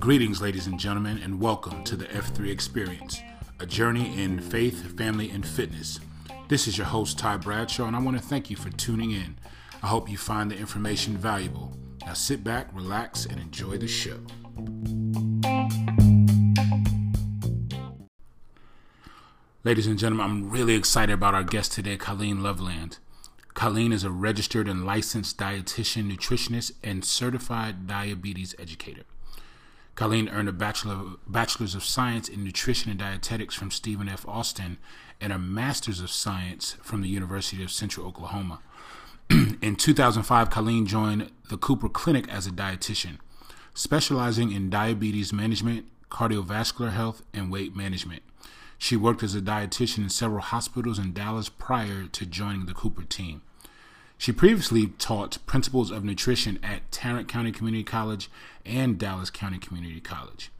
Greetings, ladies and gentlemen, and welcome to the F3 Experience, a journey in faith, family, and fitness. This is your host, Ty Bradshaw, and I want to thank you for tuning in. I hope you find the information valuable. Now sit back, relax, and enjoy the show. Ladies and gentlemen, I'm really excited about our guest today, Colleen Loveland. Colleen is a registered and licensed dietitian, nutritionist, and certified diabetes educator. Colleen earned a bachelor, bachelor's of science in nutrition and dietetics from Stephen F. Austin and a master's of science from the University of Central Oklahoma. in 2005, Colleen joined the Cooper Clinic as a dietitian, specializing in diabetes management, cardiovascular health, and weight management. She worked as a dietitian in several hospitals in Dallas prior to joining the Cooper team. She previously taught principles of nutrition at Tarrant County Community College and Dallas County Community College.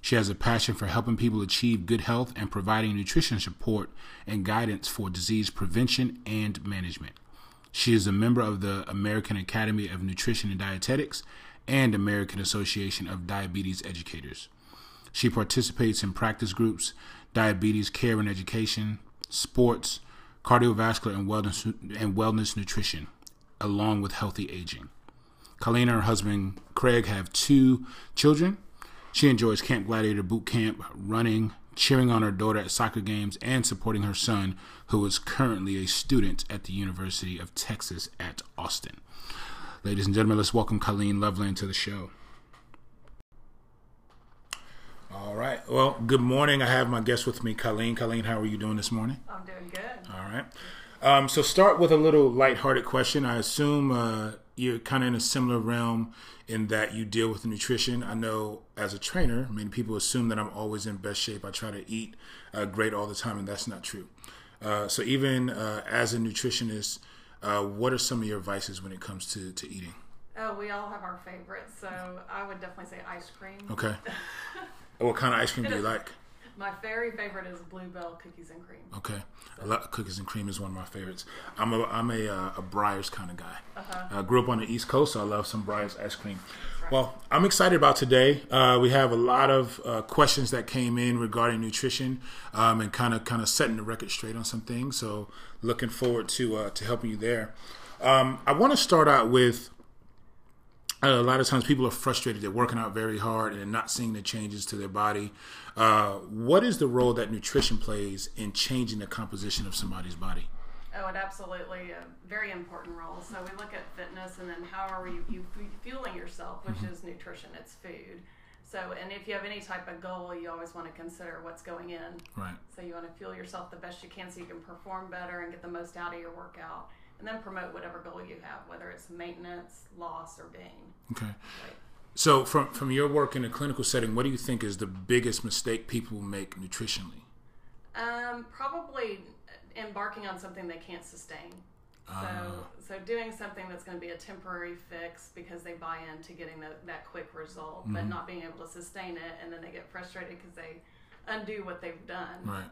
She has a passion for helping people achieve good health and providing nutrition support and guidance for disease prevention and management. She is a member of the American Academy of Nutrition and Dietetics and American Association of Diabetes Educators. She participates in practice groups, diabetes care and education, sports, cardiovascular and wellness and wellness nutrition, along with healthy aging. Colleen and her husband Craig have two children. She enjoys Camp Gladiator boot camp, running, cheering on her daughter at soccer games, and supporting her son, who is currently a student at the University of Texas at Austin. Ladies and gentlemen, let's welcome Colleen Loveland to the show. All right. Well, good morning. I have my guest with me, Colleen. Colleen, how are you doing this morning? I'm doing good. All right. Um, so start with a little lighthearted question. I assume uh, you're kind of in a similar realm in that you deal with nutrition. I know as a trainer, many people assume that I'm always in best shape. I try to eat uh, great all the time, and that's not true. Uh, so even uh, as a nutritionist, uh, what are some of your vices when it comes to, to eating? Oh, we all have our favorites. So I would definitely say ice cream. Okay. what kind of ice cream do you like? My very favorite is Blue Bell cookies and cream. Okay, I love cookies and cream is one of my favorites. I'm a I'm a uh, a Breyers kind of guy. Uh-huh. I grew up on the East Coast, so I love some Breyers ice cream. Right. Well, I'm excited about today. Uh, we have a lot of uh, questions that came in regarding nutrition um, and kind of kind of setting the record straight on some things. So looking forward to uh, to helping you there. Um, I want to start out with a lot of times people are frustrated. They're working out very hard and they're not seeing the changes to their body. Uh, what is the role that nutrition plays in changing the composition of somebody's body? Oh, it absolutely a very important role. So we look at fitness, and then how are you, you fueling yourself, which mm-hmm. is nutrition. It's food. So, and if you have any type of goal, you always want to consider what's going in. Right. So you want to fuel yourself the best you can, so you can perform better and get the most out of your workout and then promote whatever goal you have, whether it's maintenance, loss, or gain. Okay. Right. So, from from your work in a clinical setting, what do you think is the biggest mistake people make nutritionally? Um, probably embarking on something they can't sustain. So, uh, so doing something that's going to be a temporary fix because they buy into getting the, that quick result, mm-hmm. but not being able to sustain it, and then they get frustrated because they undo what they've done. Right.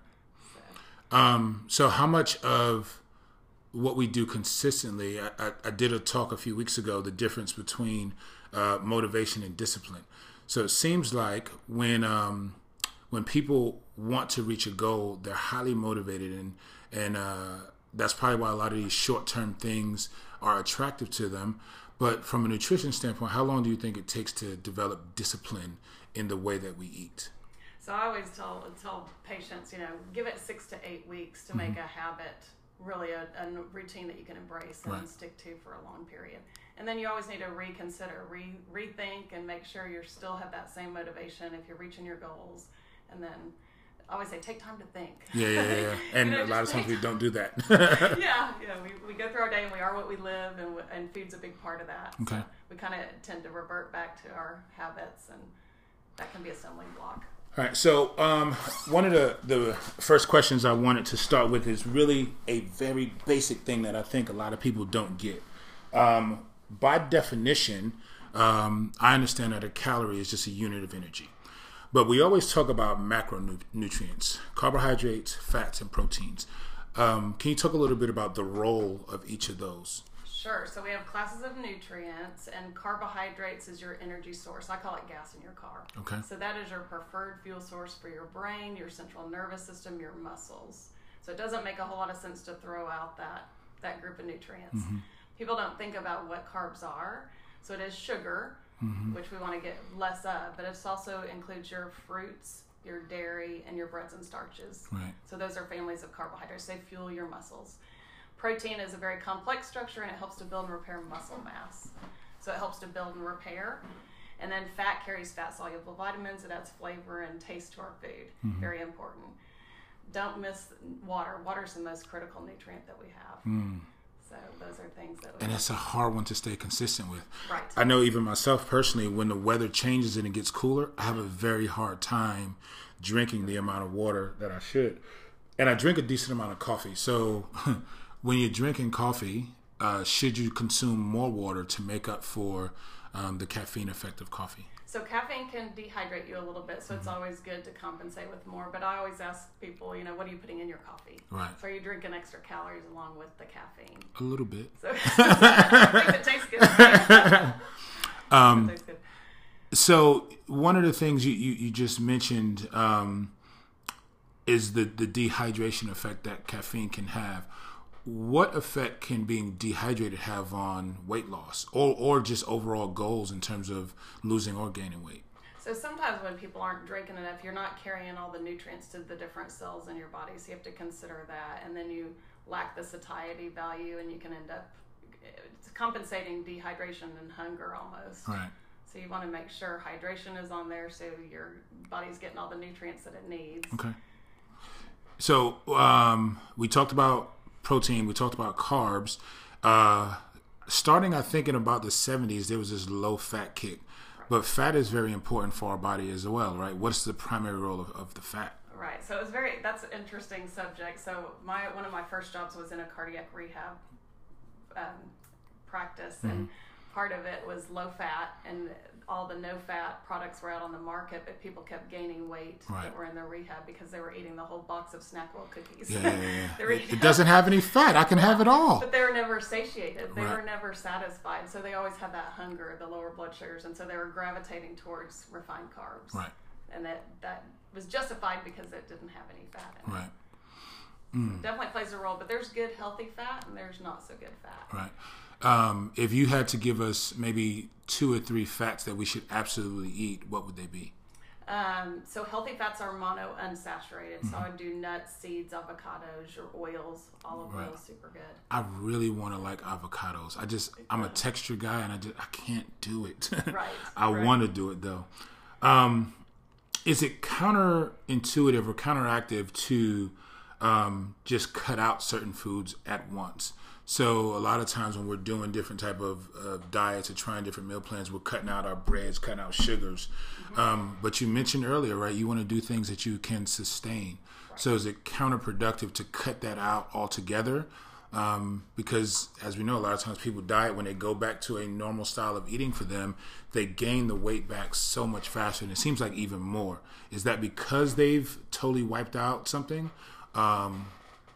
So. Um, so, how much of what we do consistently. I, I, I, did a talk a few weeks ago the difference between uh, motivation and discipline. So it seems like when um, when people want to reach a goal, they're highly motivated, and and uh, that's probably why a lot of these short term things are attractive to them. But from a nutrition standpoint, how long do you think it takes to develop discipline in the way that we eat? So I always tell tell patients, you know, give it six to eight weeks to mm-hmm. make a habit really a, a, routine that you can embrace and right. stick to for a long period. And then you always need to reconsider, re, rethink, and make sure you still have that same motivation if you're reaching your goals. And then I always say, take time to think. Yeah, yeah, yeah. And you know, a lot of times we don't do that. yeah, yeah. We, we go through our day and we are what we live, and, and food's a big part of that. Okay. So we kind of tend to revert back to our habits, and that can be a stumbling block. All right. So um, one of the the first questions I wanted to start with is really a very basic thing that I think a lot of people don't get. Um, by definition, um, I understand that a calorie is just a unit of energy. But we always talk about macronutrients, carbohydrates, fats, and proteins. Um, can you talk a little bit about the role of each of those? Sure. So we have classes of nutrients, and carbohydrates is your energy source. I call it gas in your car. Okay. So that is your preferred fuel source for your brain, your central nervous system, your muscles. So it doesn't make a whole lot of sense to throw out that that group of nutrients. Mm-hmm. People don't think about what carbs are. So it is sugar, Mm-hmm. which we want to get less of, but it also includes your fruits, your dairy, and your breads and starches. Right. So those are families of carbohydrates. They fuel your muscles. Protein is a very complex structure and it helps to build and repair muscle mass. So it helps to build and repair. And then fat carries fat soluble vitamins. It adds flavor and taste to our food. Mm-hmm. Very important. Don't miss water. Water is the most critical nutrient that we have. Mm. So those are things that we And it's a hard one to stay consistent with. Right. I know even myself personally, when the weather changes and it gets cooler, I have a very hard time drinking the amount of water that I should. And I drink a decent amount of coffee. So when you're drinking coffee, uh, should you consume more water to make up for um, the caffeine effect of coffee? So caffeine can dehydrate you a little bit, so it's Mm-hmm. always good to compensate with more. But I always ask people, you know, what are you putting in your coffee? Right. So are you drinking extra calories along with the caffeine? A little bit. So it tastes good. Um, it tastes good. So one of the things you, you, you just mentioned um, is the, the dehydration effect that caffeine can have. What effect can being dehydrated have on weight loss or, or just overall goals in terms of losing or gaining weight? So sometimes when people aren't drinking enough, you're not carrying all the nutrients to the different cells in your body. So you have to consider that, and then you lack the satiety value, and you can end up compensating dehydration and hunger almost. Right. So you want to make sure hydration is on there, so your body's getting all the nutrients that it needs. Okay. So um, we talked about protein. We talked about carbs. Uh, starting, I think, in about the 70s, there was this low fat kick. But fat is very important for our body as well, right? What's the primary role of, of the fat? Right. So it was very that's an interesting subject. So my one of my first jobs was in a cardiac rehab um, practice, and part of it was low fat, and all the no fat products were out on the market, but people kept gaining weight Right. that were in their rehab because they were eating the whole box of Snackwell cookies. Yeah, yeah, yeah. It, it doesn't have any fat. I can have it all. But they were never satiated. They Right. were never satisfied. So they always had that hunger, the lower blood sugars, and so they were gravitating towards refined carbs. Right, And that that was justified because it didn't have any fat in it. right, Definitely plays a role, but there's good healthy fat and there's not so good fat. right. Um, if you had to give us maybe two or three fats that we should absolutely eat, what would they be? Um, so healthy fats are mono unsaturated. So I would do nuts, seeds, avocados, your oils, olive Right. oil, super good. I really want to like avocados. I just I'm a texture guy and I just I can't do it. Right, I right. want to do it though. Um, is it counterintuitive or counteractive to um, just cut out certain foods at once? So a lot of times when we're doing different type of uh, diets or trying different meal plans, we're cutting out our breads, cutting out sugars. Um, but you mentioned earlier, right? You want to do things that you can sustain. So is it counterproductive to cut that out altogether? Um, because as we know, a lot of times people diet when they go back to a normal style of eating for them, they gain the weight back so much faster, and it seems like even more. Is that because they've totally wiped out something, um,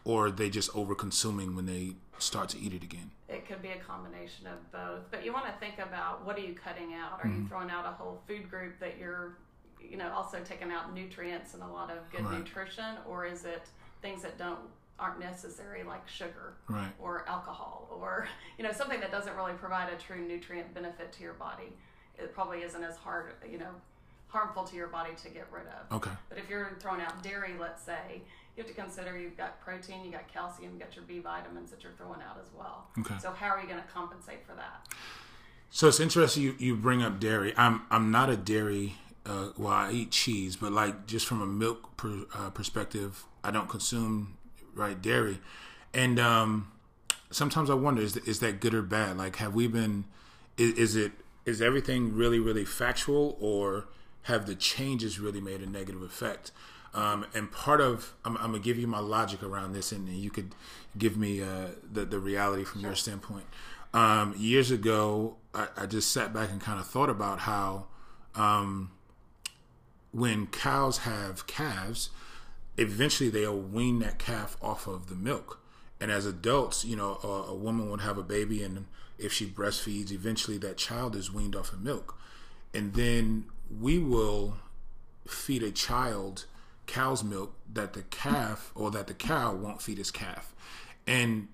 or they just over consuming when they start to eat it again? It could be a combination of both, but you want to think about what are you cutting out? Are you mm-hmm. throwing out a whole food group that you're, you know, also taking out nutrients and a lot of good Right. nutrition, or is it things that don't aren't necessary like sugar Right. or alcohol or you know something that doesn't really provide a true nutrient benefit to your body? It probably isn't as hard, you know, harmful to your body to get rid of. Okay. But if you're throwing out dairy, let's say, you have to consider you've got protein, you've got calcium, you've got your B vitamins that you're throwing out as well. Okay. So how are you going to compensate for that? So it's interesting you, you bring up dairy. I'm I'm not a dairy. Uh, well, I eat cheese, but like just from a milk per, uh, perspective, I don't consume right dairy. And um, sometimes I wonder is is that good or bad? Like, have we been? Is, is it is everything really really factual, or have the changes really made a negative effect? Um, and part of I'm, I'm gonna give you my logic around this, and you could give me uh, the the reality from your standpoint. Um, years ago, I, I just sat back and kind of thought about how um, when cows have calves, eventually they'll wean that calf off of the milk. And as adults, you know, a, a woman would have a baby, and if she breastfeeds, eventually that child is weaned off of milk. And then we will feed a child cow's milk that the calf or that the cow won't feed his calf. And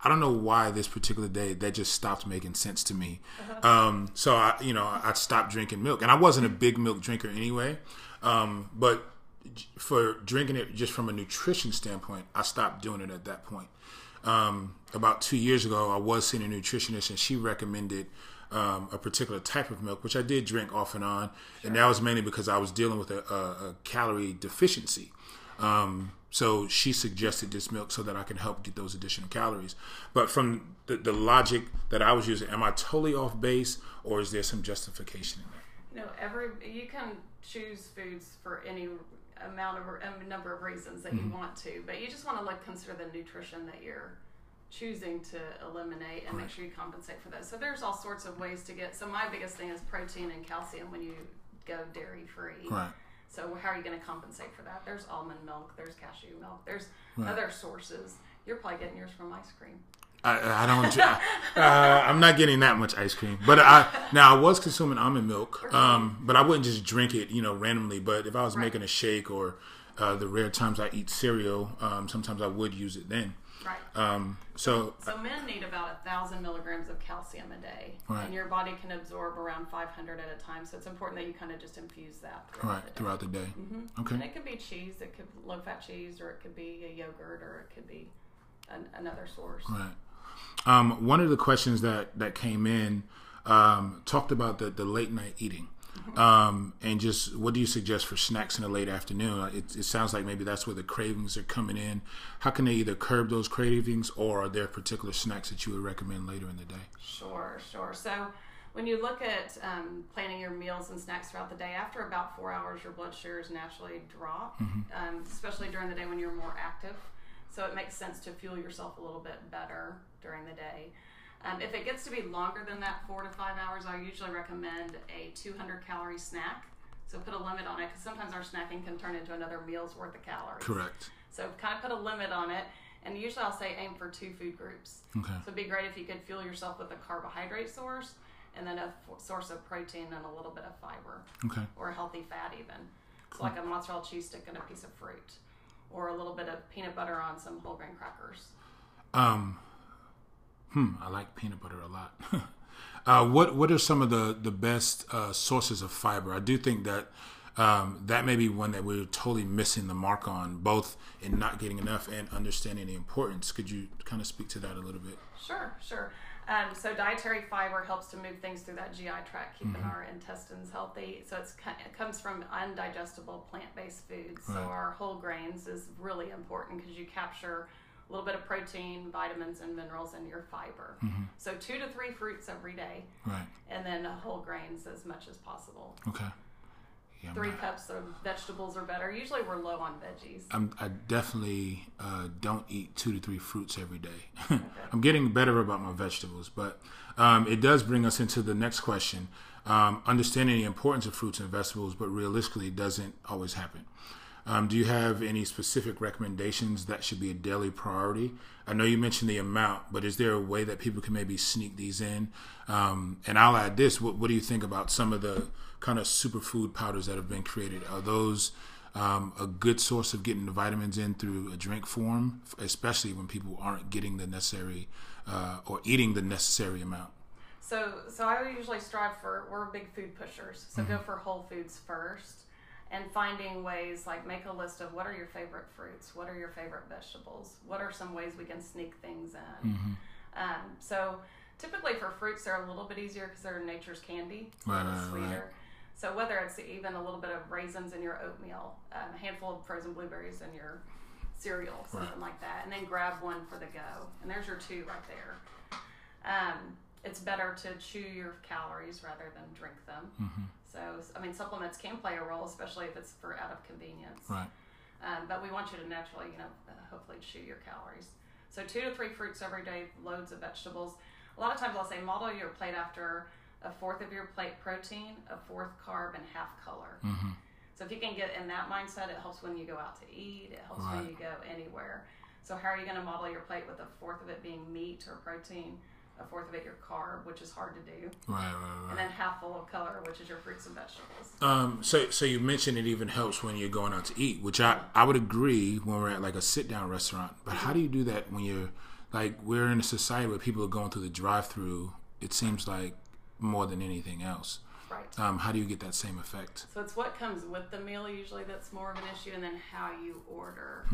I don't know why this particular day that just stopped making sense to me. Uh-huh. Um, so I, you know, I stopped drinking milk, and I wasn't a big milk drinker anyway. Um, but for drinking it just from a nutrition standpoint, I stopped doing it at that point. Um, about two years ago, I was seeing a nutritionist, and she recommended um, a particular type of milk, which I did drink off and on, sure. and that was mainly because I was dealing with a, a, a calorie deficiency. Um, so she suggested this milk so that I can help get those additional calories. But from the, the logic that I was using, am I totally off base, or is there some justification in that? Know, every you can choose foods for any amount of number of reasons that mm-hmm. you want to, but you just want to look consider the nutrition that you're choosing to eliminate and right. make sure you compensate for those. So there's all sorts of ways to get. So my biggest thing is protein and calcium when you go dairy free. Right. So how are you going to compensate for that? There's almond milk. There's cashew milk. There's right. other sources. You're probably getting yours from ice cream. I, I don't. uh, I'm not getting that much ice cream, but I now I was consuming almond milk, um, but I wouldn't just drink it, you know, randomly. But if I was right. making a shake or uh, the rare times I eat cereal, um, sometimes I would use it then. Right. Um, so, so men need about a thousand milligrams of calcium a day, right. and your body can absorb around 500 at a time. So it's important that you kind of just infuse that throughout right the throughout the day. Mm-hmm. Okay. And it could be cheese, it could low fat cheese, or it could be a yogurt, or it could be an, another source. Right. Um, one of the questions that that came in um, talked about the the late night eating. Um, and just what do you suggest for snacks in the late afternoon? It, it, sounds like maybe that's where the cravings are coming in. How can they either curb those cravings, or are there particular snacks that you would recommend later in the day? Sure, sure. So when you look at um, planning your meals and snacks throughout the day, after about four hours, your blood sugars naturally drop, mm-hmm. um, especially during the day when you're more active. So it makes sense to fuel yourself a little bit better during the day. Um, if it gets to be longer than that, four to five hours, I usually recommend a 200 calorie snack. So put a limit on it because sometimes our snacking can turn into another meal's worth of calories. Correct. So kind of put a limit on it. And usually I'll say aim for two food groups. Okay. So it'd be great if you could fuel yourself with a carbohydrate source and then a f- source of protein and a little bit of fiber. Okay. Or a healthy fat even. So like a mozzarella cheese stick and a piece of fruit. Or a little bit of peanut butter on some whole grain crackers. Um, Hmm, I like peanut butter a lot. uh, what what are some of the the best uh, sources of fiber? I do think that um, that may be one that we're totally missing the mark on, both in not getting enough and understanding the importance. Could you kind of speak to that a little bit? Sure, sure. Um, so dietary fiber helps to move things through that GI tract, keeping mm-hmm. our intestines healthy. So it comes from undigestible plant-based foods. Right. So our whole grains is really important because you capture a little bit of protein, vitamins, and minerals, and your fiber. Mm-hmm. So two to three fruits every day, right? And then whole grains as much as possible. Okay. Yeah, Three cups of vegetables are better. Usually, we're low on veggies. I'm, i definitely uh, don't eat two to three fruits every day. okay. I'm getting better about my vegetables, but um, it does bring us into the next question. Um, understanding the importance of fruits and vegetables, but realistically, it doesn't always happen. Um, do you have any specific recommendations that should be a daily priority? I know you mentioned the amount, but is there a way that people can maybe sneak these in? Um, and I'll add this: what, what, do you think about some of the kind of superfood powders that have been created? Are those um, a good source of getting the vitamins in through a drink form, especially when people aren't getting the necessary uh, or eating the necessary amount? So, so I usually strive for we're big food pushers, so mm-hmm. go for whole foods first and finding ways like make a list of what are your favorite fruits, what are your favorite vegetables, what are some ways we can sneak things in. Mm-hmm. Um, so typically for fruits, they're a little bit easier because they're nature's candy, right, right, sweeter. Right. So whether it's even a little bit of raisins in your oatmeal, um, a handful of frozen blueberries in your cereal, something like that, and then grab one for the go, and there's your two right there. Um, it's better to chew your calories rather than drink them. Mm-hmm. So, I mean, supplements can play a role, especially if it's for out of convenience. Right. Um, but we want you to naturally, you know, uh, hopefully chew your calories. So, two to three fruits every day, loads of vegetables. A lot of times I'll say model your plate after a fourth of your plate protein, a fourth carb, and half color. Mm-hmm. So, if you can get in that mindset, it helps when you go out to eat, it helps right. when you go anywhere. So how are you going to model your plate with a fourth of it being meat or protein, a fourth of it your carb, which is hard to do, Right, right, right. and then half full of color, which is your fruits and vegetables. Um, so, so you mentioned it even helps when you're going out to eat, which I, I would agree when we're at like a sit down restaurant. But how do you do that when you're like we're in a society where people are going through the drive through? It seems like more than anything else. Right. Um, how do you get that same effect? So it's what comes with the meal usually that's more of an issue, and then how you order.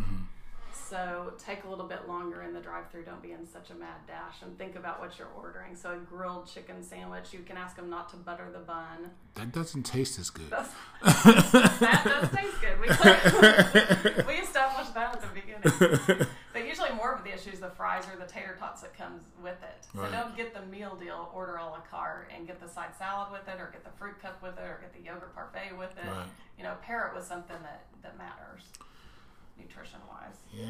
So take a little bit longer in the drive-through. Don't be in such a mad dash, and think about what you're ordering. So a grilled chicken sandwich, you can ask them not to butter the bun. That doesn't taste as good. That does taste good. We, we established that at the beginning. But usually more of the issue is the fries or the tater tots that comes with it. So Right. don't get the meal deal, order a la carte, and get the side salad with it, or get the fruit cup with it, or get the yogurt parfait with it. Right. You know, pair it with something that, that matters, nutrition wise. Yeah.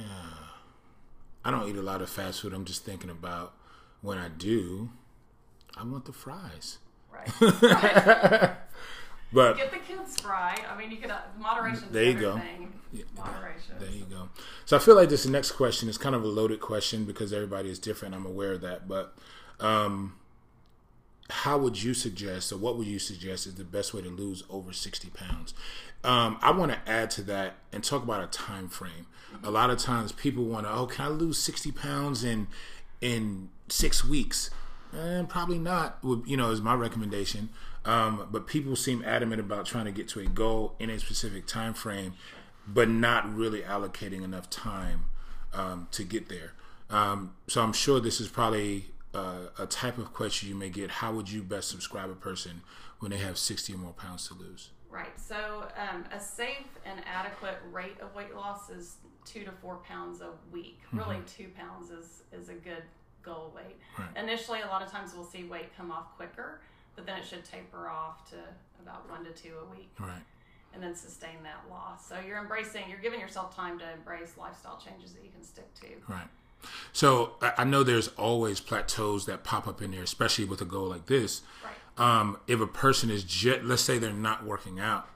I don't eat a lot of fast food. I'm just thinking about when I do, I want the fries. Right. right. But Get the kids fried. I mean, you can, uh, moderation There you go. everything. Moderation. There you go. So I feel like this next question is kind of a loaded question because everybody is different. I'm aware of that, but um, how would you suggest, or what would you suggest, is the best way to lose over 60 pounds? Um, I want to add to that and talk about a time frame. A lot of times, people want to, oh, can I lose 60 pounds in in six weeks? And probably not. You know, is my recommendation. Um, but people seem adamant about trying to get to a goal in a specific time frame, but not really allocating enough time um, to get there. Um, so I'm sure this is probably uh, a type of question you may get. How would you best subscribe a person when they have 60 or more pounds to lose? Right. So um, a safe and adequate rate of weight loss is two to four pounds a week. Really, two pounds is is a good goal weight. Right. Initially, a lot of times we'll see weight come off quicker, but then it should taper off to about one to two a week, Right. and then sustain that loss. So you're embracing, you're giving yourself time to embrace lifestyle changes that you can stick to. Right. So I know there's always plateaus that pop up in there, especially with a goal like this. Right. Um, if a person is, jet, let's say they're not working out,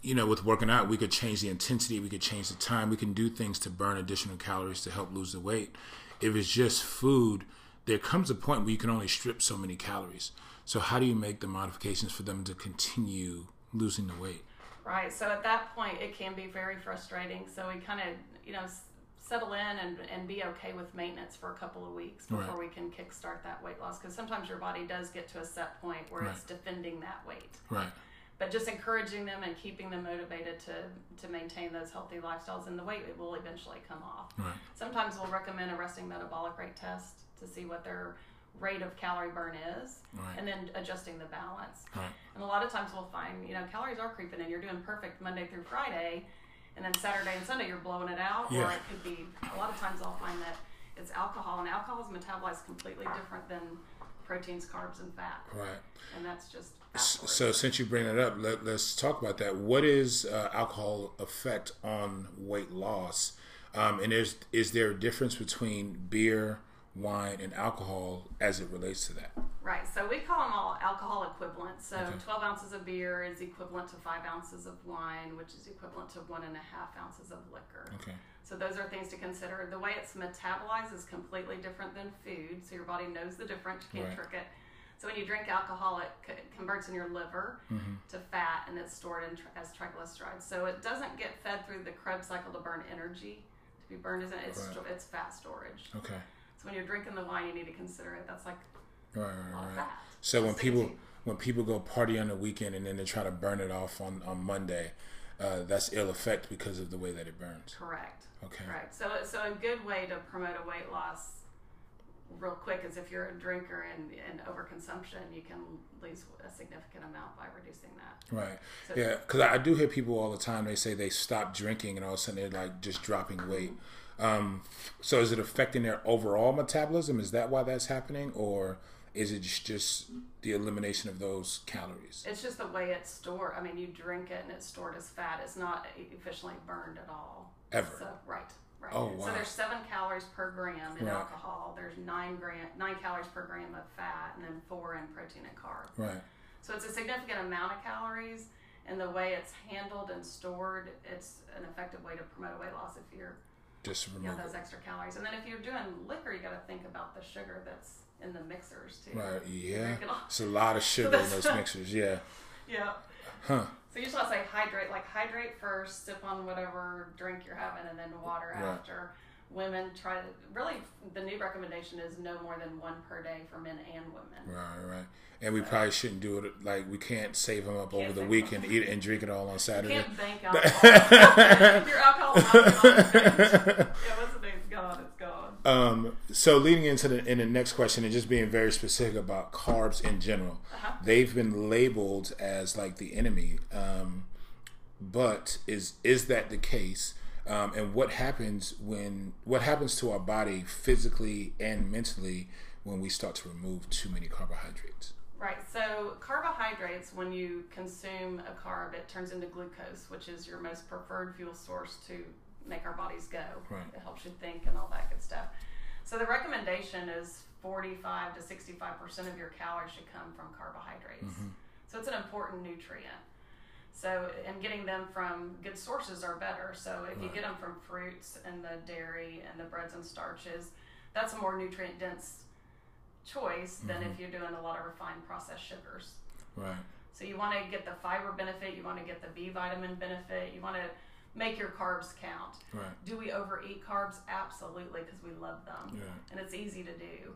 you know, with working out, we could change the intensity, we could change the time, we can do things to burn additional calories to help lose the weight. If it's just food, there comes a point where you can only strip so many calories. So how do you make the modifications for them to continue losing the weight? Right. So at that point, it can be very frustrating. So we kind of, you know, settle in and, and be okay with maintenance for a couple of weeks before Right. we can kickstart that weight loss. Because sometimes your body does get to a set point where it's defending that weight. Right. But just encouraging them and keeping them motivated to, to maintain those healthy lifestyles and the weight will eventually come off. Right. Sometimes we'll recommend a resting metabolic rate test to see what their rate of calorie burn is Right. and then adjusting the balance. Right. And a lot of times we'll find, you know, calories are creeping in. You're doing perfect Monday through Friday, and then Saturday and Sunday you're blowing it out. yeah. Or it could be, a lot of times I'll find that it's alcohol, and alcohol is metabolized completely different than proteins, carbs, and fat. Right. And that's just backwards. So since you bring that up, let, let's talk about that. What is uh, alcohol effect on weight loss? Um, and is is there a difference between beer, wine, and alcohol as it relates to that? Right, so we call them all alcohol equivalents. So Okay. 12 ounces of beer is equivalent to 5 ounces of wine, which is equivalent to one and a half ounces of liquor. Okay. So those are things to consider. The way it's metabolized is completely different than food, so your body knows the difference. You can't Right. trick it. So when you drink alcohol, it c- converts in your liver Mm-hmm. to fat, and it's stored in as triglycerides. So it doesn't get fed through the Krebs cycle to burn energy. To be burned isn't it's Right. it's fat storage. Okay. So when you're drinking the wine, you need to consider it. That's like Right. Right. right. So when people when people go party on the weekend and then they try to burn it off on on Monday, uh, that's ill effect because of the way that it burns. Correct. Okay. Correct. So, so a good way to promote a weight loss, real quick, is if you're a drinker and, and overconsumption, you can lose a significant amount by reducing that. Right. So- Yeah, because I I do hear people all the time. They say they stop drinking, and all of a sudden they're like just dropping weight. Um, so is it affecting their overall metabolism? Is that why that's happening, or is it just, the elimination of those calories? It's just the way it's stored. I mean, you drink it and it's stored as fat. It's not efficiently burned at all. Ever. So, right. Right. Oh, wow. So there's seven calories per gram in Right. alcohol. There's nine gram, nine calories per gram of fat, and then four in protein and carbs. Right. So it's a significant amount of calories, and the way it's handled and stored, it's an effective way to promote weight loss if you're just you know, those extra calories. And then if you're doing liquor, you got to think about the sugar that's in the mixers too. Right. Yeah. It. It's a lot of sugar in those mixers. Yeah. Yeah. Huh. So you just want to say hydrate, like hydrate first, sip on whatever drink you're having, and then water Right. after. Women try to really the new recommendation is no more than one per day for men and women. Right. Right. And we probably shouldn't do it like we can't save them up over the save week and eat it and drink it all on You Saturday. can't bank alcohol. Your gone. Yeah, once the thing's gone, it's gone. Um, so leading into the in the next question and just being very specific about carbs in general, Uh-huh. they've been labeled as like the enemy. Um, but is is that the case? Um, and what happens when what happens to our body physically and mentally when we start to remove too many carbohydrates? Right. So carbohydrates, when you consume a carb, it turns into glucose, which is your most preferred fuel source to make our bodies go. Right. It helps you think and all that good stuff. So the recommendation is 45 to 65 percent of your calories should come from carbohydrates. So it's an important nutrient. So and getting them from good sources are better. So if you get them from fruits and the dairy and the breads and starches, that's a more nutrient dense choice than if you're doing a lot of refined processed sugars. Right. So you want to get the fiber benefit, you want to get the B vitamin benefit, you want to make your carbs count. Right. Do we overeat carbs? Absolutely, because we love them Yeah. and it's easy to do.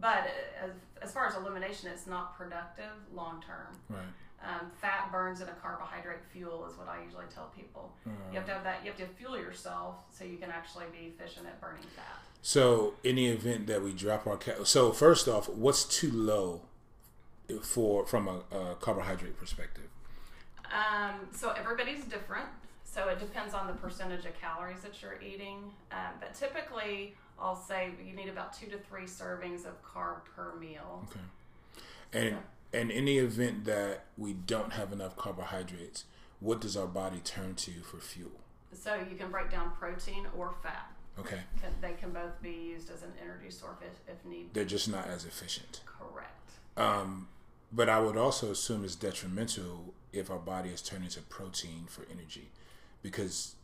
But uh, as, as far as elimination, it's not productive long term. Right. Um, fat burns in a carbohydrate fuel is what I usually tell people. You have to have that. You have to fuel yourself so you can actually be efficient at burning fat. So, in the event that we drop our cal- so first off, what's too low for from a, a carbohydrate perspective? Um, so everybody's different. So it depends on the percentage of calories that you're eating. Um, but typically, I'll say you need about two to three servings of carb per meal. Okay. And in any event that we don't have enough carbohydrates, what does our body turn to for fuel? So you can break down protein or fat. Okay. Can, they can both be used as an energy source if, if need. They're just not as efficient. Correct. Um, but I would also assume it's detrimental if our body is turning to protein for energy, because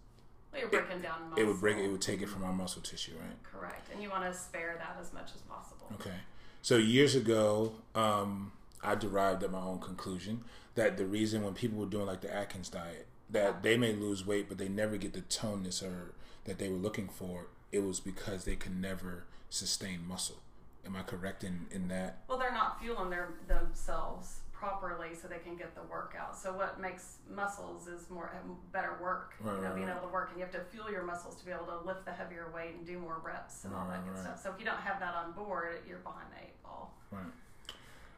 Well, you're breaking down muscle. it would break it would take it from our muscle tissue, right? Correct. And you want to spare that as much as possible. Okay. So years ago, um, I derived at my own conclusion that the reason when people were doing like the Atkins diet, that they may lose weight, but they never get the toneness or that they were looking for, it was because they could never sustain muscle. Am I correct in, in that? Well, they're not fueling their themselves properly so they can get the workout. So what makes muscles is more uh, better work. Right, you know, right, being right. able to work, and you have to fuel your muscles to be able to lift the heavier weight and do more reps and all that good stuff. So if you don't have that on board, you're behind the eight ball. Right.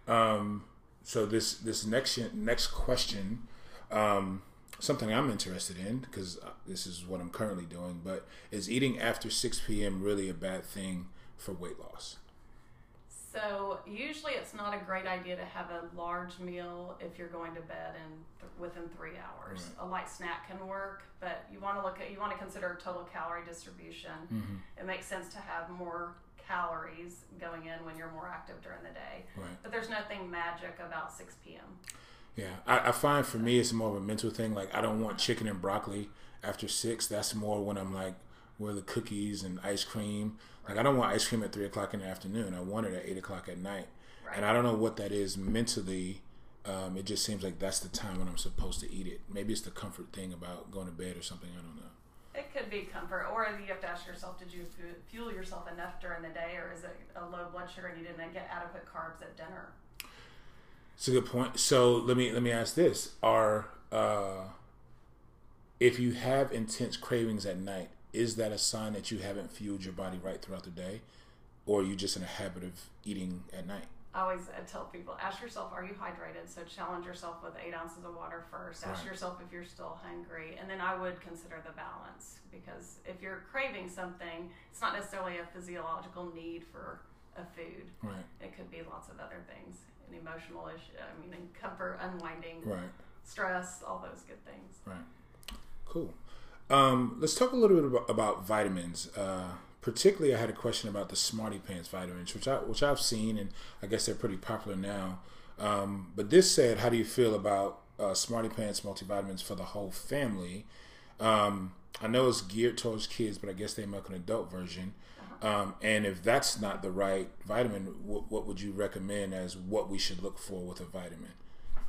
Um, so this this next next question, um, something I'm interested in because this is what I'm currently doing. But is eating after 6 p.m. really a bad thing for weight loss? So usually it's not a great idea to have a large meal if you're going to bed in th- within three hours. A light snack can work, but you want to look at you want to consider total calorie distribution. Mm-hmm. It makes sense to have more calories going in when you're more active during the day. Right. But there's nothing magic about 6 p.m. Yeah, I, I find for me it's more of a mental thing. Like I don't want chicken and broccoli after six. That's more when I'm like, where the cookies and ice cream? Like I don't want ice cream at three o'clock in the afternoon. I want it at eight o'clock at night. And I don't know what that is mentally. Um, it just seems like that's the time when I'm supposed to eat it. Maybe it's the comfort thing about going to bed or something. I don't know. It could be comfort, or you have to ask yourself: Did you fuel yourself enough during the day, or is it a low blood sugar and you didn't get adequate carbs at dinner? It's a good point. So let me let me ask this: Are uh, if you have intense cravings at night, is that a sign that you haven't fueled your body right throughout the day, or are you just in a habit of eating at night? I always tell people: Ask yourself, are you hydrated? So challenge yourself with eight ounces of water first. Ask Right. yourself if you're still hungry, and then I would consider the balance because if you're craving something, it's not necessarily a physiological need for a food. Right, It could be lots of other things, an emotional issue. I mean, comfort, unwinding, right, stress, all those good things. right. Cool. Um, let's talk a little bit about, about vitamins. Uh, particularly, I had a question about the SmartyPants vitamins, which I which I've seen, and I guess they're pretty popular now. Um, but this said, how do you feel about uh, SmartyPants multivitamins for the whole family? Um, I know it's geared towards kids, but I guess they make an adult version. Um, and if that's not the right vitamin, what, what would you recommend as what we should look for with a vitamin?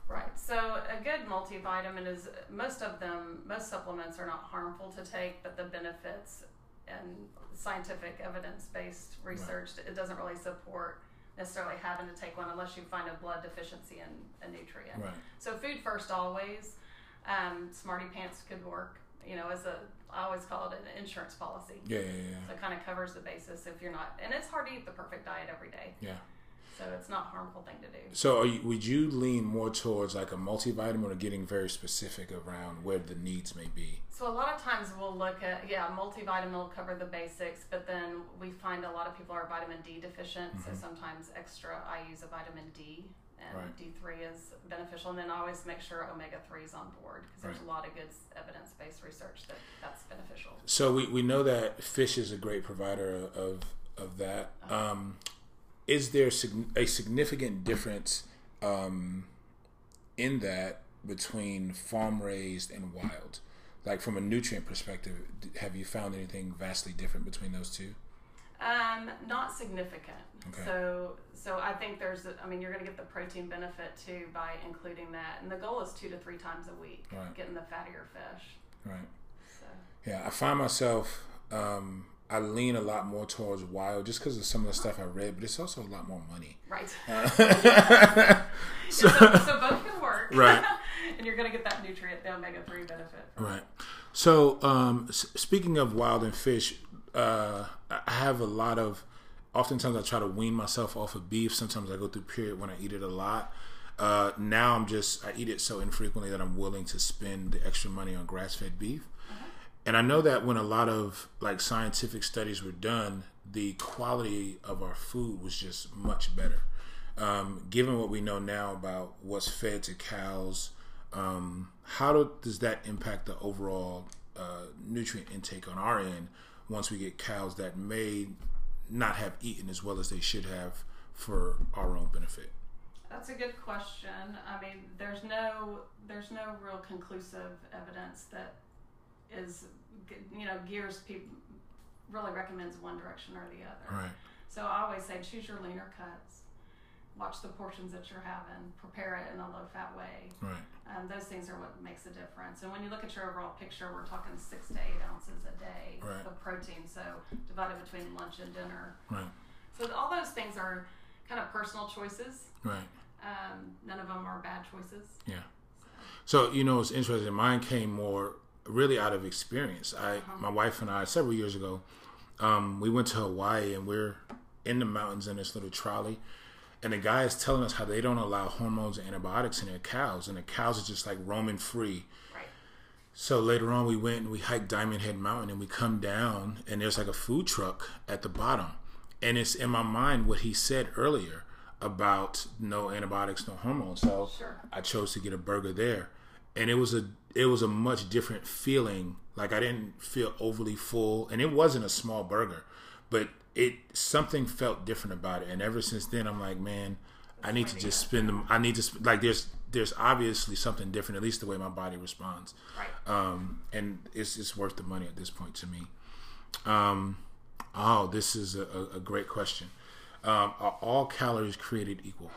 Right. So a good multivitamin is most of them, most supplements are not harmful to take, but the benefits and scientific evidence-based research right. it doesn't really support necessarily having to take one unless you find a blood deficiency in a nutrient. Right. So food first always. Um, SmartyPants could work. You know, as a I always call it an insurance policy. Yeah, yeah, yeah. So it kind of covers the basis if you're not, and it's hard to eat the perfect diet every day. Yeah. So it's not a harmful thing to do. So you, would you lean more towards like a multivitamin or getting very specific around where the needs may be? So a lot of times we'll look at yeah, multivitamin will cover the basics, but then we find a lot of people are vitamin D deficient. Mm-hmm. So sometimes extra I use a vitamin D and right. D3 is beneficial. And then I always make sure omega 3 is on board because there's right. a lot of good evidence based research that that's beneficial. So we, we know that fish is a great provider of, of that. Uh-huh. Um, is there a significant difference um, in that between farm raised and wild? Like from a nutrient perspective, have you found anything vastly different between those two? Um, not significant. Okay. So, so I think there's, a, I mean, you're going to get the protein benefit too by including that, and the goal is two to three times a week, right. getting the fattier fish. Right. So. Yeah, I find myself um, I lean a lot more towards wild just because of some of the stuff I read, but it's also a lot more money. Right. so, so, so, both can work. Right. and you're going to get that nutrient, the omega 3 benefit. Right. So, um, s- speaking of wild and fish, uh, I have a lot of, oftentimes I try to wean myself off of beef. Sometimes I go through a period when I eat it a lot. Uh, now I'm just, I eat it so infrequently that I'm willing to spend the extra money on grass fed beef. And I know that when a lot of like scientific studies were done, the quality of our food was just much better. Um, given what we know now about what's fed to cows, um, how do, does that impact the overall uh, nutrient intake on our end once we get cows that may not have eaten as well as they should have for our own benefit? That's a good question. I mean, there's no there's no real conclusive evidence that is you know gears people really recommends one direction or the other. Right. So I always say choose your leaner cuts. Watch the portions that you're having. Prepare it in a low fat way. Right. Um, those things are what makes a difference. And when you look at your overall picture, we're talking six to eight ounces a day right. of protein. So divided between lunch and dinner. Right. So all those things are kind of personal choices. Right. Um, none of them are bad choices. Yeah. So you know, it's interesting. Mine came more really out of experience. I, uh-huh. my wife and I, several years ago, um, we went to Hawaii and we're in the mountains in this little trolley, and the guy is telling us how they don't allow hormones and antibiotics in their cows, and the cows are just like roaming free. Right. So later on, we went and we hiked Diamond Head Mountain, and we come down, and there's like a food truck at the bottom, and it's in my mind what he said earlier about no antibiotics, no hormones. So sure. I chose to get a burger there, and it was a it was a much different feeling. Like I didn't feel overly full, and it wasn't a small burger, but it something felt different about it. And ever since then, I'm like, man, I need to just spend them. I need to like there's there's obviously something different, at least the way my body responds. Right. Um, and it's it's worth the money at this point to me. Um, oh, this is a, a great question. Um, are all calories created equal?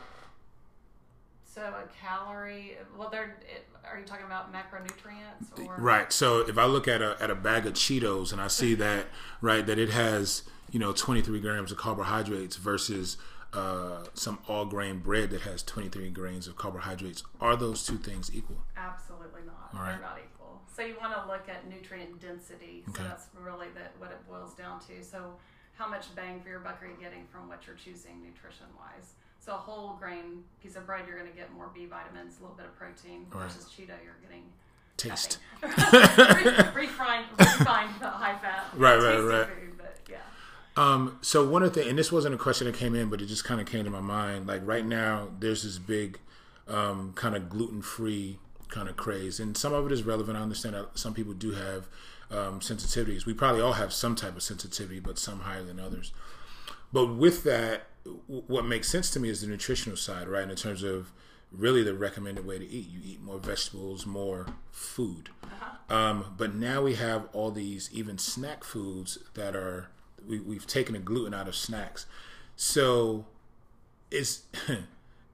So a calorie, well, they're. It, are you talking about macronutrients or? Right. So if I look at a at a bag of Cheetos and I see that right that it has you know 23 grams of carbohydrates versus uh, some all grain bread that has 23 grains of carbohydrates, are those two things equal? Absolutely not. All right. They're not equal. So you want to look at nutrient density. So okay. that's really the, what it boils down to. So how much bang for your buck are you getting from what you're choosing nutrition wise? So a whole grain piece of bread, you're going to get more B vitamins, a little bit of protein. Right. Versus Cheeto, you're getting taste. refined, refined high fat. Right, right, right. Food, but yeah. Um, so one of the and this wasn't a question that came in, but it just kind of came to my mind. Like right now, there's this big um, kind of gluten free kind of craze, and some of it is relevant. I understand that some people do have um, sensitivities. We probably all have some type of sensitivity, but some higher than others. But with that, what makes sense to me is the nutritional side, right? In terms of really the recommended way to eat. You eat more vegetables, more food. Uh-huh. Um, but now we have all these even snack foods that are we, we've taken the gluten out of snacks. So it's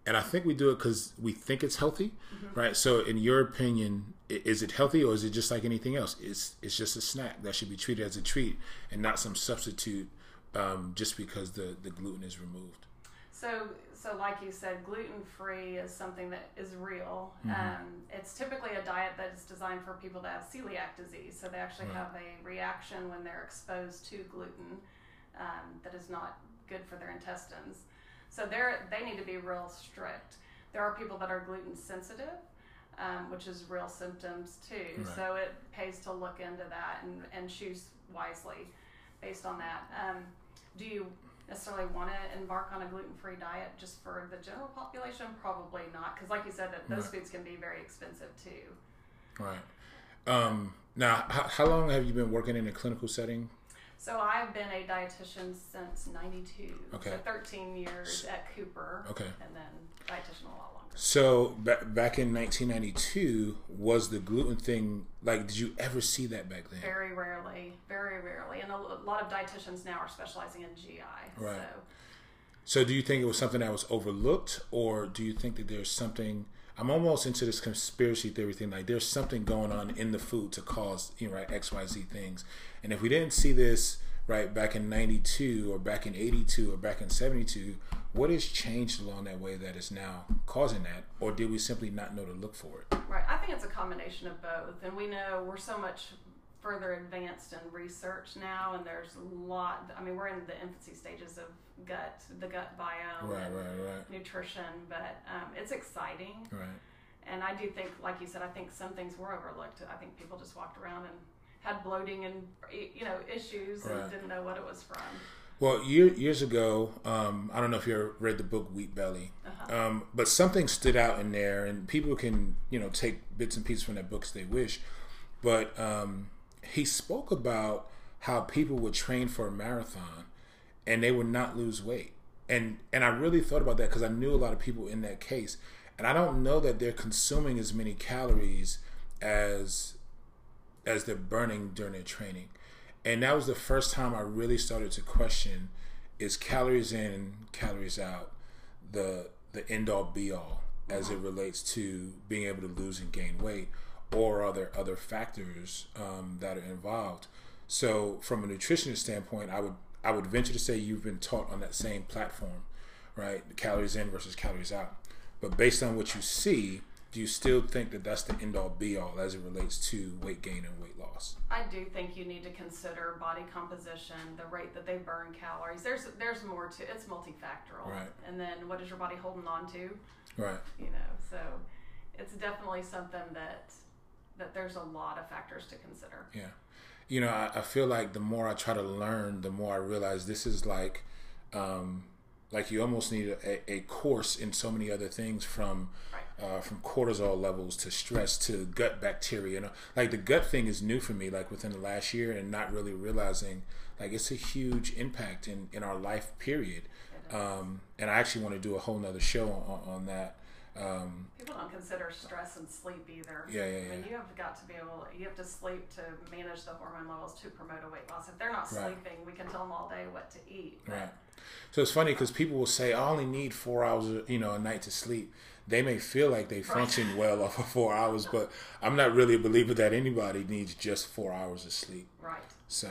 and I think we do it because we think it's healthy, mm-hmm. right? So, in your opinion, is it healthy or is it just like anything else? It's it's just a snack that should be treated as a treat and not some substitute um, just because the the gluten is removed. So, so like you said, gluten free is something that is real. Mm-hmm. Um, it's typically a diet that is designed for people that have celiac disease, so they actually right. have a reaction when they're exposed to gluten um, that is not good for their intestines. So they're they need to be real strict. There are people that are gluten sensitive, um, which is real symptoms too. Right. So it pays to look into that and, and choose wisely based on that. Um, do you necessarily want to embark on a gluten-free diet just for the general population? Probably not, because like you said, that those right. foods can be very expensive too. Right. Um, now, how, how long have you been working in a clinical setting? So I've been a dietitian since '92. Okay. So 13 years at Cooper. Okay. And then dietitian a lot longer. So b- back in 1992, was the gluten thing like? Did you ever see that back then? Very rarely, very rarely, and a lot of dietitians now are specializing in GI. Right. So. so do you think it was something that was overlooked, or do you think that there's something? I'm almost into this conspiracy theory thing. Like there's something going on in the food to cause you know right X Y Z things, and if we didn't see this right back in 92 or back in 82 or back in 72 what has changed along that way that is now causing that? Or did we simply not know to look for it? Right i think it's a combination of both. And we know we're so much further advanced in research now and there's a lot i mean we're in the infancy stages of gut the gut biome right, right, right. nutrition but um, it's exciting right and i do think like you said i think some things were overlooked i think people just walked around and had bloating and you know issues right. and didn't know what it was from. Well, year, years ago, um, I don't know if you ever read the book Wheat Belly, uh-huh. um, but something stood out in there, and people can you know take bits and pieces from that book as they wish. But um, he spoke about how people would train for a marathon and they would not lose weight, and and I really thought about that because I knew a lot of people in that case, and I don't know that they're consuming as many calories as as they're burning during their training. And that was the first time I really started to question is calories in, calories out the the end all be all as it relates to being able to lose and gain weight or are there other factors um, that are involved so from a nutritionist standpoint i would i would venture to say you've been taught on that same platform right calories in versus calories out but based on what you see do you still think that that's the end all be all as it relates to weight gain and weight loss? I do think you need to consider body composition, the rate that they burn calories. There's there's more to it's multifactorial. Right. And then what is your body holding on to? Right. You know, so it's definitely something that that there's a lot of factors to consider. Yeah. You know, I, I feel like the more I try to learn, the more I realize this is like um, like you almost need a, a course in so many other things from right. uh, from cortisol levels to stress to gut bacteria. You know, like the gut thing is new for me. Like within the last year, and not really realizing like it's a huge impact in in our life period. Um, and I actually want to do a whole nother show on, on that. Um, People don't consider stress and sleep either. Yeah, yeah, yeah. I mean, you have got to be able. You have to sleep to manage the hormone levels to promote a weight loss. If they're not sleeping, right. we can tell them all day what to eat. Right so it's funny because people will say, "I only need four hours, you know, a night to sleep." They may feel like they function well off of four hours, but I'm not really a believer that anybody needs just four hours of sleep. Right. So,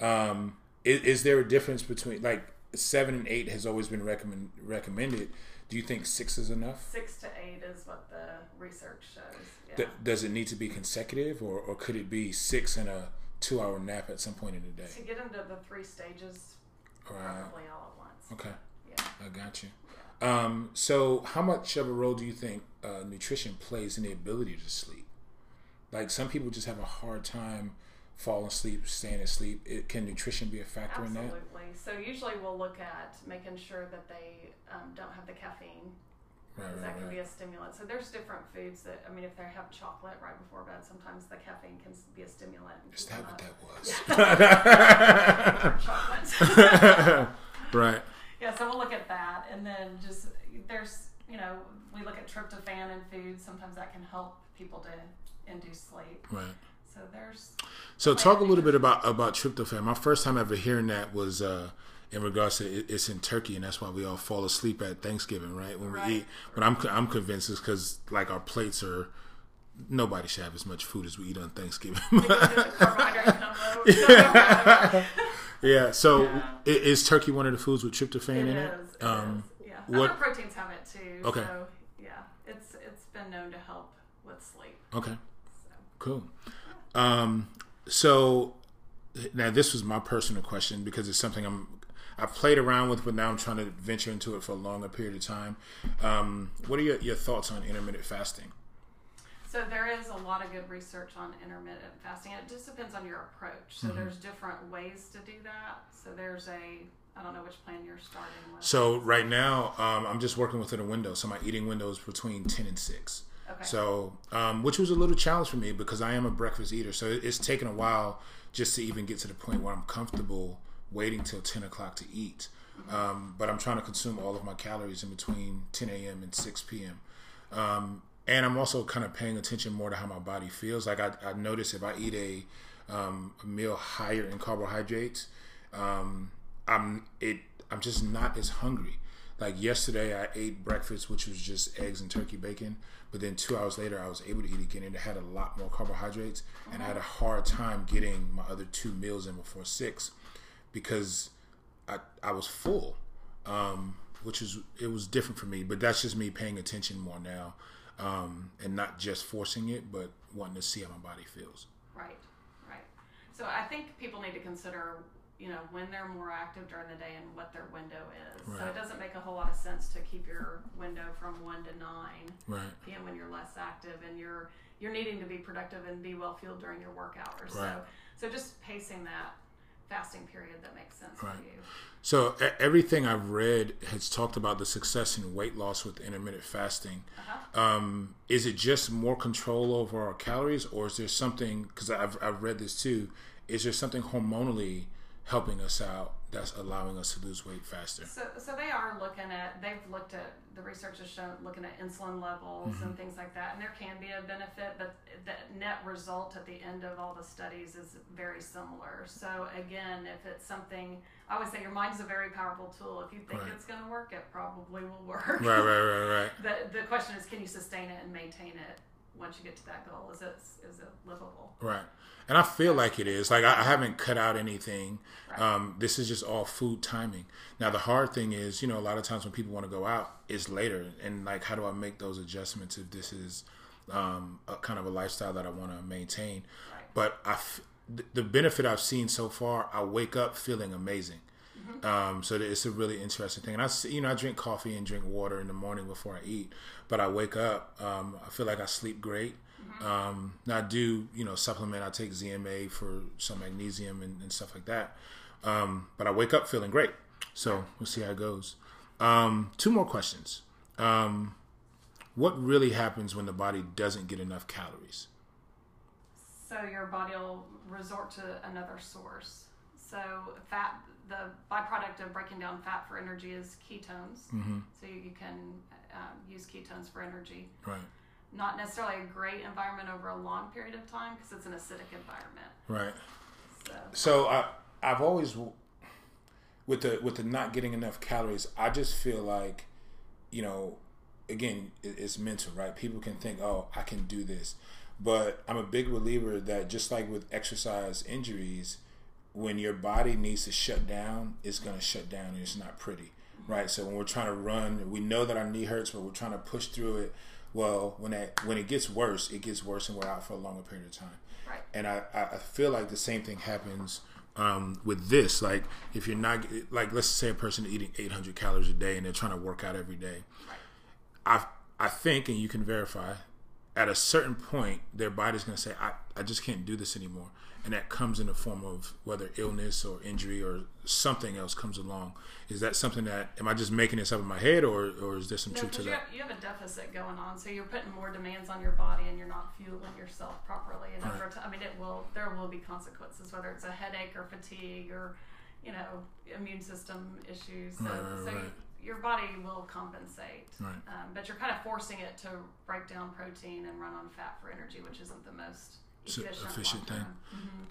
um, is, is, there a difference between like seven and eight has always been recommend, recommended? Do you think six is enough? Six to eight is what the research shows. Yeah. Th- does it need to be consecutive, or, or could it be six and a two-hour nap at some point in the day? To get into the three stages, right. probably all at once. Okay. Yeah. I got you. Um, so, how much of a role do you think uh, nutrition plays in the ability to sleep? Like, some people just have a hard time falling asleep, staying asleep. It, can nutrition be a factor Absolutely. in that? Absolutely. So, usually we'll look at making sure that they um, don't have the caffeine. Right, right, that can right. be a stimulant. So there's different foods that I mean, if they have chocolate right before bed, sometimes the caffeine can be a stimulant. Is that what that was? right yeah, so we'll look at that, and then just there's you know, we look at tryptophan in food. Sometimes that can help people to induce sleep. Right. So there's. So talk a little bit about about tryptophan. My first time ever hearing that was uh, in regards to it, it's in turkey, and that's why we all fall asleep at Thanksgiving, right? When Right. we eat. But I'm I'm convinced it's because like our plates are. Nobody should have as much food as we eat on Thanksgiving. Combo. yeah. So Yeah. is turkey one of the foods with tryptophan It in is. it? It Um, is, Yeah. what- Other proteins have it too. Okay. So yeah, it's it's been known to help with sleep. Okay. So. Cool. Um, so now this was my personal question because it's something I'm I've played around with, but now I'm trying to venture into it for a longer period of time. Um, what are your, your thoughts on intermittent fasting? So there is a lot of good research on intermittent fasting. It just depends on your approach. So Mm-hmm. there's different ways to do that. So there's a I don't know which plan you're starting with. So right now, um, I'm just working within a window. So my eating window is between ten and six. Okay. So, um, which was a little challenge for me because I am a breakfast eater. So it's taken a while just to even get to the point where I'm comfortable waiting till 10 o'clock to eat. Um, but I'm trying to consume all of my calories in between 10 a.m. and 6 p.m. Um, and I'm also kind of paying attention more to how my body feels. Like I, I notice if I eat a, um, meal higher in carbohydrates, um, I'm it. I'm just not as hungry. Like yesterday, I ate breakfast, which was just eggs and turkey bacon. But then two hours later, I was able to eat again, and it had a lot more carbohydrates. And I had a hard time getting my other two meals in before six because I I was full, um, which is it was different for me. But that's just me paying attention more now, um, and not just forcing it, but wanting to see how my body feels. Right, right. So I think people need to consider, you know, when they're more active during the day and what their window is. So it doesn't make a whole lot of sense to keep your window from one to nine Right. p.m. when you're less active and you're you're needing to be productive and be well fueled during your work hours. Right. So so just pacing that fasting period that makes sense Right. for you. So everything I've read has talked about the success in weight loss with intermittent fasting. Uh-huh. Um, is it just more control over our calories, or is there something? Because I've I've read this too. Is there something hormonally helping us out that's allowing us to lose weight faster? So, so they are looking at. They've looked at the research has shown looking at insulin levels Mm-hmm. and things like that, and there can be a benefit, but the net result at the end of all the studies is very similar. So again, if it's something, I always say your mind is a very powerful tool. If you think Right. it's going to work, it probably will work. Right, right, right, right. The the question is, can you sustain it and maintain it once you get to that goal? Is it is it livable? Right. And I feel like it is. Like I, I haven't cut out anything. Right. Um, this is just all food timing. Now the hard thing is, you know, a lot of times when people want to go out, it's later. And like, how do I make those adjustments if this is um, a kind of a lifestyle that I want to maintain? Right. But I, f- th- the benefit I've seen so far, I wake up feeling amazing. Um, so it's a really interesting thing. And I, see- you know, I drink coffee and drink water in the morning before I eat, but I wake up, um, I feel like I sleep great. Um, now I do, you know, supplement. I take ZMA for some magnesium and, and stuff like that. Um, but I wake up feeling great. So we'll see how it goes. Um, two more questions. Um, what really happens when the body doesn't get enough calories? So your body will resort to another source. So fat, the byproduct of breaking down fat for energy is ketones. Mm-hmm. So you, you can um, use ketones for energy. Right, Not necessarily a great environment over a long period of time because it's an acidic environment. right. So So I I've always with the with the not getting enough calories, I just feel like you know, again, it's mental, right? People can think, "Oh, I can do this." But I'm a big believer that just like with exercise injuries, when your body needs to shut down, it's going to shut down and it's not pretty, right? So when we're trying to run, we know that our knee hurts, but we're trying to push through it. Well, when that when it gets worse, it gets worse and we're out for a longer period of time. right. And I, I feel like the same thing happens um, with this. Like if you're not like let's say a person eating 800 calories a day and they're trying to work out every day. I I think and you can verify at a certain point their body's going to say I, I just can't do this anymore and that comes in the form of whether illness or injury or something else comes along is that something that am i just making this up in my head or or is there some No, truth to you that have, you have a deficit going on, so you're putting more demands on your body, and you're not fueling yourself properly. And over Right. time, I mean, it will there will be consequences, whether it's a headache or fatigue or you know immune system issues. So, Right, right, so. You, your body will compensate. Right. Um, but you're kind of forcing it to break down protein and run on fat for energy, which isn't the most efficient, efficient thing.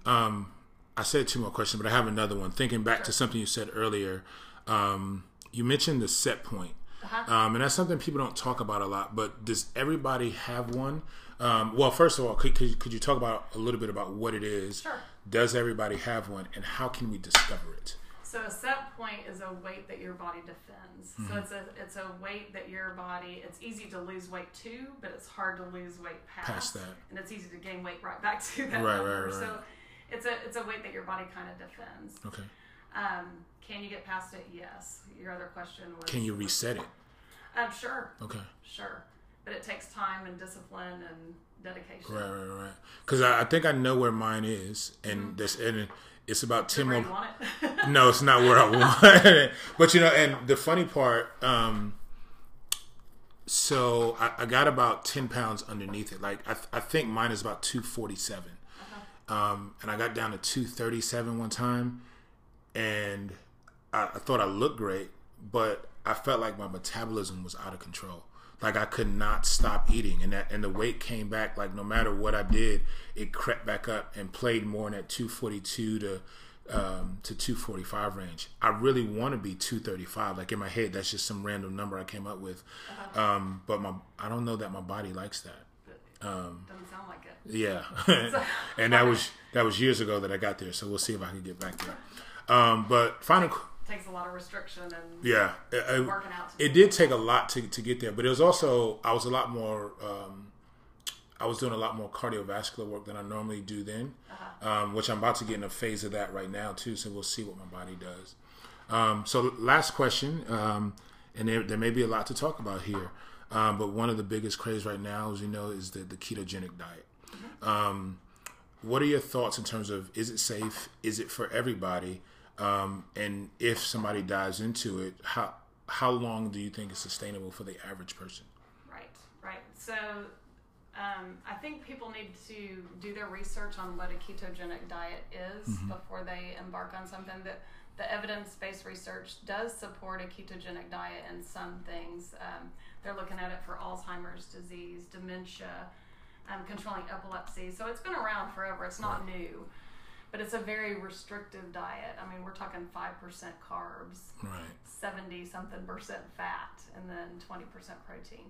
long-term. Um, I said two more questions, but I have another one. Thinking back to something you said earlier, um, you mentioned the set point, Uh-huh. um, and that's something people don't talk about a lot. But does everybody have one? Um, well, first of all, could, could, could you talk about a little bit about what it is? Sure. Does everybody have one, and how can we discover it? So a set point is a weight that your body defends. Mm-hmm. So it's a it's a weight that your body. It's easy to lose weight to, but it's hard to lose weight past. Past that. and it's easy to gain weight right back to that Right, number. right, right. So it's a it's a weight that your body kind of defends. Okay. Um, can you get past it? Yes. Your other question was Can you reset it? Um, sure, Okay. sure, but it takes time and discipline and dedication. Right, right, right. Because I, I think I know where mine is, and this and it's about ten Where want it? no, it's not where I want. it. but you know, and the funny part, um, so I, I got about ten pounds underneath it. Like I, I think mine is about two um, and I got down to two thirty seven one time, and I, I thought I looked great, but I felt like my metabolism was out of control. Like I could not stop eating, and that and the weight came back. Like no matter what I did, it crept back up and played more in that two forty two to um, to two forty five range. I really want to be two thirty five. Like in my head, that's just some random number I came up with. Um, but my I don't know that my body likes that. Doesn't sound like it. Yeah, and that was that was years ago that I got there. So we'll see if I can get back there. Um, but final, Takes a lot of restriction and yeah, it, working out. It did take a lot to to get there, but it was also I was a lot more. Um, I was doing a lot more cardiovascular work than I normally do then, um, which I'm about to get in a phase of that right now too. So we'll see what my body does. Um, so last question, um, and there, there may be a lot to talk about here, um, but one of the biggest craze right now, as you know, is the, the ketogenic diet. Um, what are your thoughts in terms of is it safe? Is it for everybody? Um, and if somebody dives into it, how how long do you think is sustainable for the average person? Right, right. So um, I think people need to do their research on what a ketogenic diet is before they embark on something. That the evidence-based research does support a ketogenic diet in some things. Um, they're looking at it for Alzheimer's disease, dementia, um, controlling epilepsy. So it's been around forever. It's not new. But it's a very restrictive diet. I mean, we're talking 5% carbs, Right. 70 something percent fat and then 20% protein.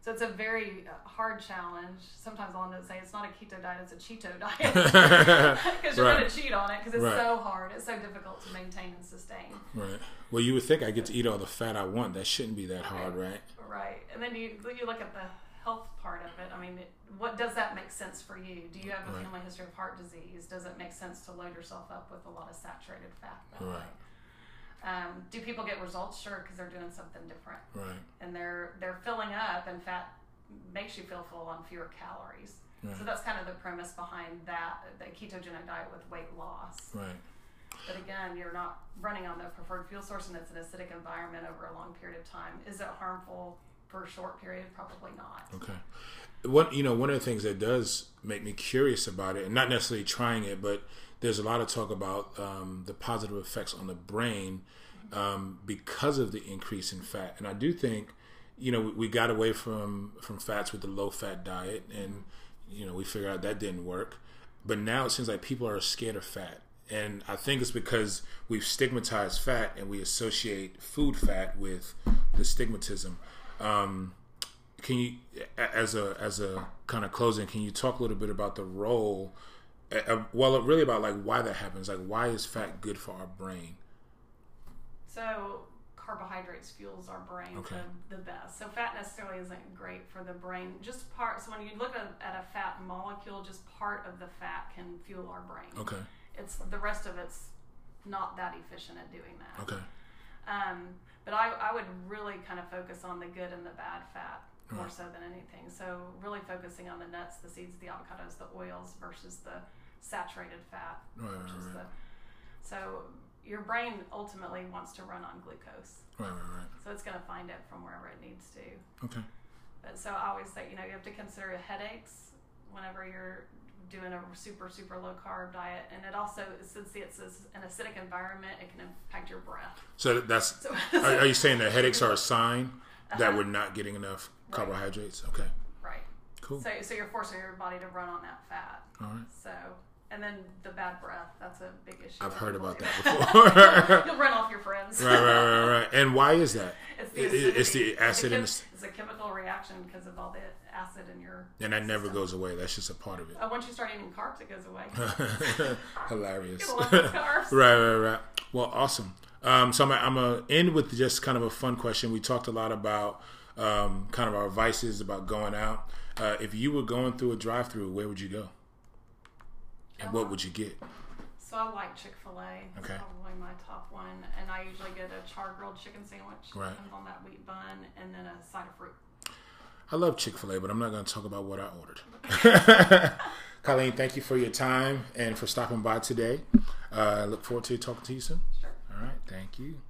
So it's a very uh, hard challenge. Sometimes I'll end up saying it's not a keto diet, it's a Cheeto diet. Because you're Right. going to cheat on it because it's Right. so hard. It's so difficult to maintain and sustain. Right. Well, you would think I get to eat all the fat I want. That shouldn't be that hard, right? Right. And then you, you look at the health part of it. I mean, it, what does that make sense for you? Do you have a Right. family history of heart disease? Does it make sense to load yourself up with a lot of saturated fat Right. way? Um, do people get results? Sure, because they're doing something different. Right. and they're they're filling up and fat makes you feel full on fewer calories Right. so that's kind of the premise behind that the ketogenic diet with weight loss Right. but again you're not running on the preferred fuel source and it's an acidic environment over a long period of time is it harmful for a short period probably not Okay. One, you know, one of the things that does make me curious about it, and not necessarily trying it, but there's a lot of talk about um, the positive effects on the brain um, because of the increase in fat. And I do think, you know, we, we got away from from fats with the low fat diet, and you know, we figured out that didn't work. But now it seems like people are scared of fat. And I think it's because we've stigmatized fat and we associate food fat with the stigmatism. Um, can you as a as a kind of closing can you talk a little bit about the role uh, well really about like why that happens? Like why is fat good for our brain? So carbohydrates fuels our brain Okay. the, the best. So fat necessarily isn't great for the brain. Just part so when you look at, at a fat molecule just part of the fat can fuel our brain. Okay. It's the rest of it's not that efficient at doing that. okay. Um, but I, I would really kind of focus on the good and the bad fat more Right. so than anything. So really focusing on the nuts, the seeds, the avocados, the oils versus the saturated fat, Right, which right, is right. the so your brain ultimately wants to run on glucose, right right right so it's going to find it from wherever it needs to. okay But so I always say, you know, you have to consider headaches, whenever you're doing a super super low carb diet, and it also since it's an acidic environment, it can impact your breath. So that's so, are, are, you saying that headaches are a sign uh-huh. that we're not getting enough carbohydrates? Right. Okay, right. Cool. So so you're forcing your body to run on that fat. All right. So and then the bad breath. That's a big issue. I've heard about that before. You'll run off your friends. right, right, right, right. And why is that? It's the, it, it's the acid. It's, it's a chemical reaction because of all the acid in your. And that system. never goes away. That's just a part of it. Uh, once you start eating carbs, it goes away. Hilarious. right, right, right. Well, awesome. Um, so I'm, I'm gonna end with just kind of a fun question. We talked a lot about um, kind of our vices about going out. Uh, if you were going through a drive-through, where would you go? And what would you get? So I like Chick Fil A. Okay. Probably my top one, and I usually get a char grilled chicken sandwich. Right. On that wheat bun, and then a side of fruit. I love Chick Fil A, but I'm not going to talk about what I ordered. Colleen, thank you for your time and for stopping by today. Uh, I look forward to talking to you soon. All right. Thank you.